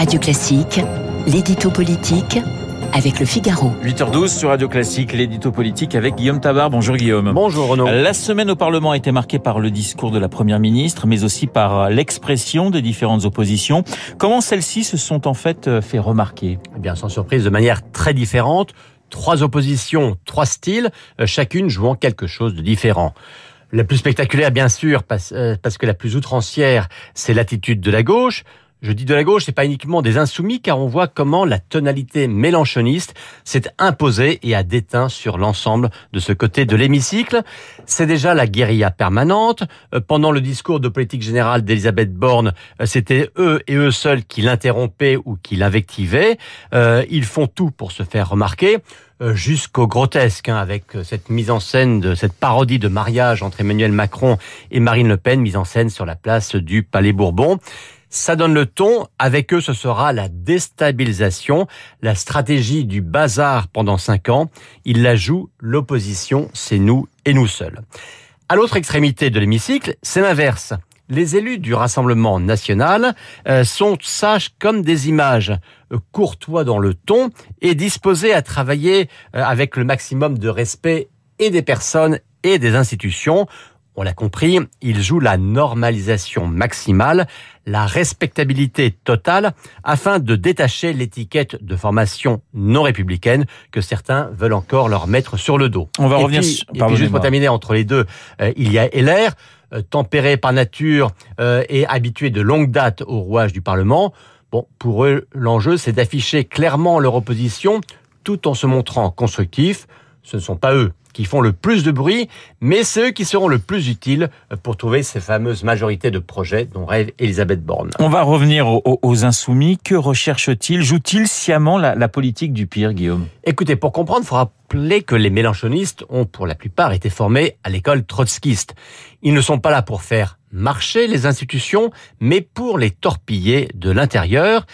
Radio Classique, l'édito politique avec le Figaro. 8h12 sur Radio Classique, l'édito politique avec Guillaume Tabar. Bonjour Guillaume. Bonjour Renaud. La semaine au Parlement a été marquée par le discours de la Première ministre, mais aussi par l'expression des différentes oppositions. Comment celles-ci se sont en fait euh, fait remarquer? Eh bien, sans surprise, de manière très différente. Trois oppositions, trois styles, euh, chacune jouant quelque chose de différent. La plus spectaculaire, bien sûr, euh, parce que la plus outrancière, c'est l'attitude de la gauche. Je dis de la gauche, c'est pas uniquement des insoumis, car on voit comment la tonalité mélanchoniste s'est imposée et a déteint sur l'ensemble de ce côté de l'hémicycle. C'est déjà la guérilla permanente. Euh, pendant le discours de politique générale d'Elisabeth Borne, euh, c'était eux et eux seuls qui l'interrompaient ou qui l'invectivaient. Euh, ils font tout pour se faire remarquer jusqu'au grotesque, hein, avec cette mise en scène de cette parodie de mariage entre Emmanuel Macron et Marine Le Pen, mise en scène sur la place du Palais Bourbon. Ça donne le ton. Avec eux, ce sera la déstabilisation, la stratégie du bazar pendant cinq ans. Il la joue l'opposition, c'est nous et nous seuls. À l'autre extrémité de l'hémicycle, c'est l'inverse. Les élus du Rassemblement national euh, sont sages comme des images, euh, courtois dans le ton et disposés à travailler euh, avec le maximum de respect et des personnes et des institutions on l'a compris, il joue la normalisation maximale, la respectabilité totale, afin de détacher l'étiquette de formation non républicaine que certains veulent encore leur mettre sur le dos. On va et revenir. Puis, et puis juste pour terminer entre les deux, euh, il y a LR, euh, tempéré par nature euh, et habitué de longue date au rouage du Parlement. Bon, pour eux, l'enjeu, c'est d'afficher clairement leur opposition tout en se montrant constructif. Ce ne sont pas eux qui font le plus de bruit, mais ceux qui seront le plus utiles pour trouver ces fameuses majorités de projets dont rêve Elisabeth Borne. On va revenir aux, aux insoumis. Que recherchent-ils Jouent-ils sciemment la, la, politique du pire, Guillaume? Écoutez, pour comprendre, il faut rappeler que les mélanchonistes ont pour la plupart été formés à l'école trotskiste. Ils ne sont pas là pour faire marcher les institutions, mais pour les torpiller de l'intérieur.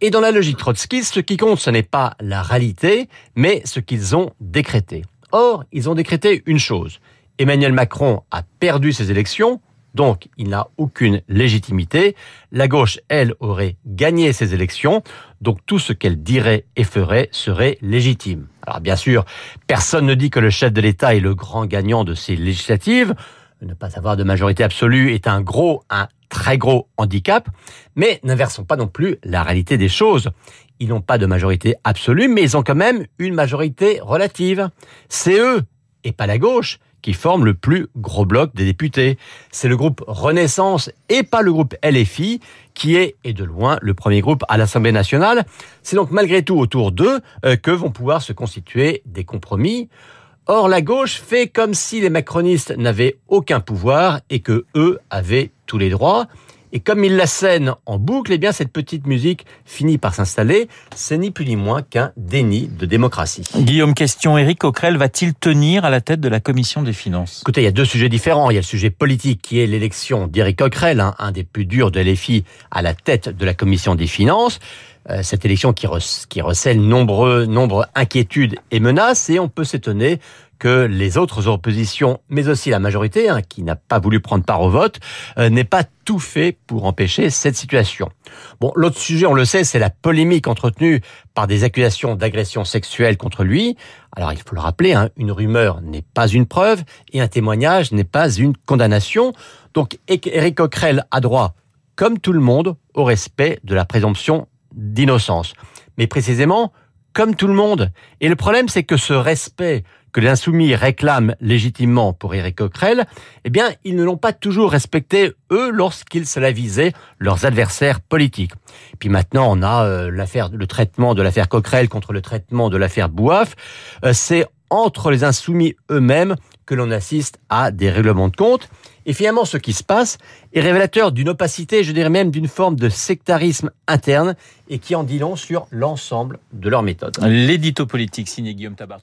Et dans la logique trotskiste, ce qui compte, ce n'est pas la réalité, mais ce qu'ils ont décrété. Or, ils ont décrété une chose. Emmanuel Macron a perdu ses élections, donc il n'a aucune légitimité. La gauche, elle, aurait gagné ses élections, donc tout ce qu'elle dirait et ferait serait légitime. Alors bien sûr, personne ne dit que le chef de l'État est le grand gagnant de ces législatives. Ne pas avoir de majorité absolue est un gros, un très gros handicap, mais n'inversons pas non plus la réalité des choses. Ils n'ont pas de majorité absolue, mais ils ont quand même une majorité relative. C'est eux, et pas la gauche, qui forment le plus gros bloc des députés. C'est le groupe Renaissance et pas le groupe LFI qui est, et de loin, le premier groupe à l'Assemblée nationale. C'est donc malgré tout autour d'eux euh, que vont pouvoir se constituer des compromis. Or, la gauche fait comme si les macronistes n'avaient aucun pouvoir et que eux avaient tous les droits. Et comme il la scène en boucle, eh bien cette petite musique finit par s'installer. C'est ni plus ni moins qu'un déni de démocratie. Guillaume, question. Éric Coquerel va-t-il tenir à la tête de la commission des finances? Écoutez, il y a deux sujets différents. Il y a le sujet politique qui est l'élection d'Éric Coquerel, hein, un des plus durs de LFI à la tête de la commission des finances. Euh, cette élection qui, qui recèle nombreux, nombreux inquiétudes et menaces, et on peut s'étonner que les autres oppositions, mais aussi la majorité, hein, qui n'a pas voulu prendre part au vote, euh, n'ait pas tout fait pour empêcher cette situation. Bon, l'autre sujet, on le sait, c'est la polémique entretenue par des accusations d'agression sexuelle contre lui. Alors, il faut le rappeler, hein, une rumeur n'est pas une preuve et un témoignage n'est pas une condamnation. Donc, Éric Coquerel a droit, comme tout le monde, au respect de la présomption d'innocence. Mais précisément, comme tout le monde. Et le problème, c'est que ce respect que les insoumis réclament légitimement pour Éric Coquerel, eh bien, ils ne l'ont pas toujours respecté, eux, lorsqu'ils se la visaient leurs adversaires politiques. Puis maintenant, on a euh, l'affaire, le traitement de l'affaire Coquerel contre le traitement de l'affaire Bouaf. Euh, c'est entre les insoumis eux-mêmes que l'on assiste à des règlements de compte. Et finalement, ce qui se passe est révélateur d'une opacité, je dirais même d'une forme de sectarisme interne et qui en dit long sur l'ensemble de leur méthode. L'édito politique signé Guillaume Tabar.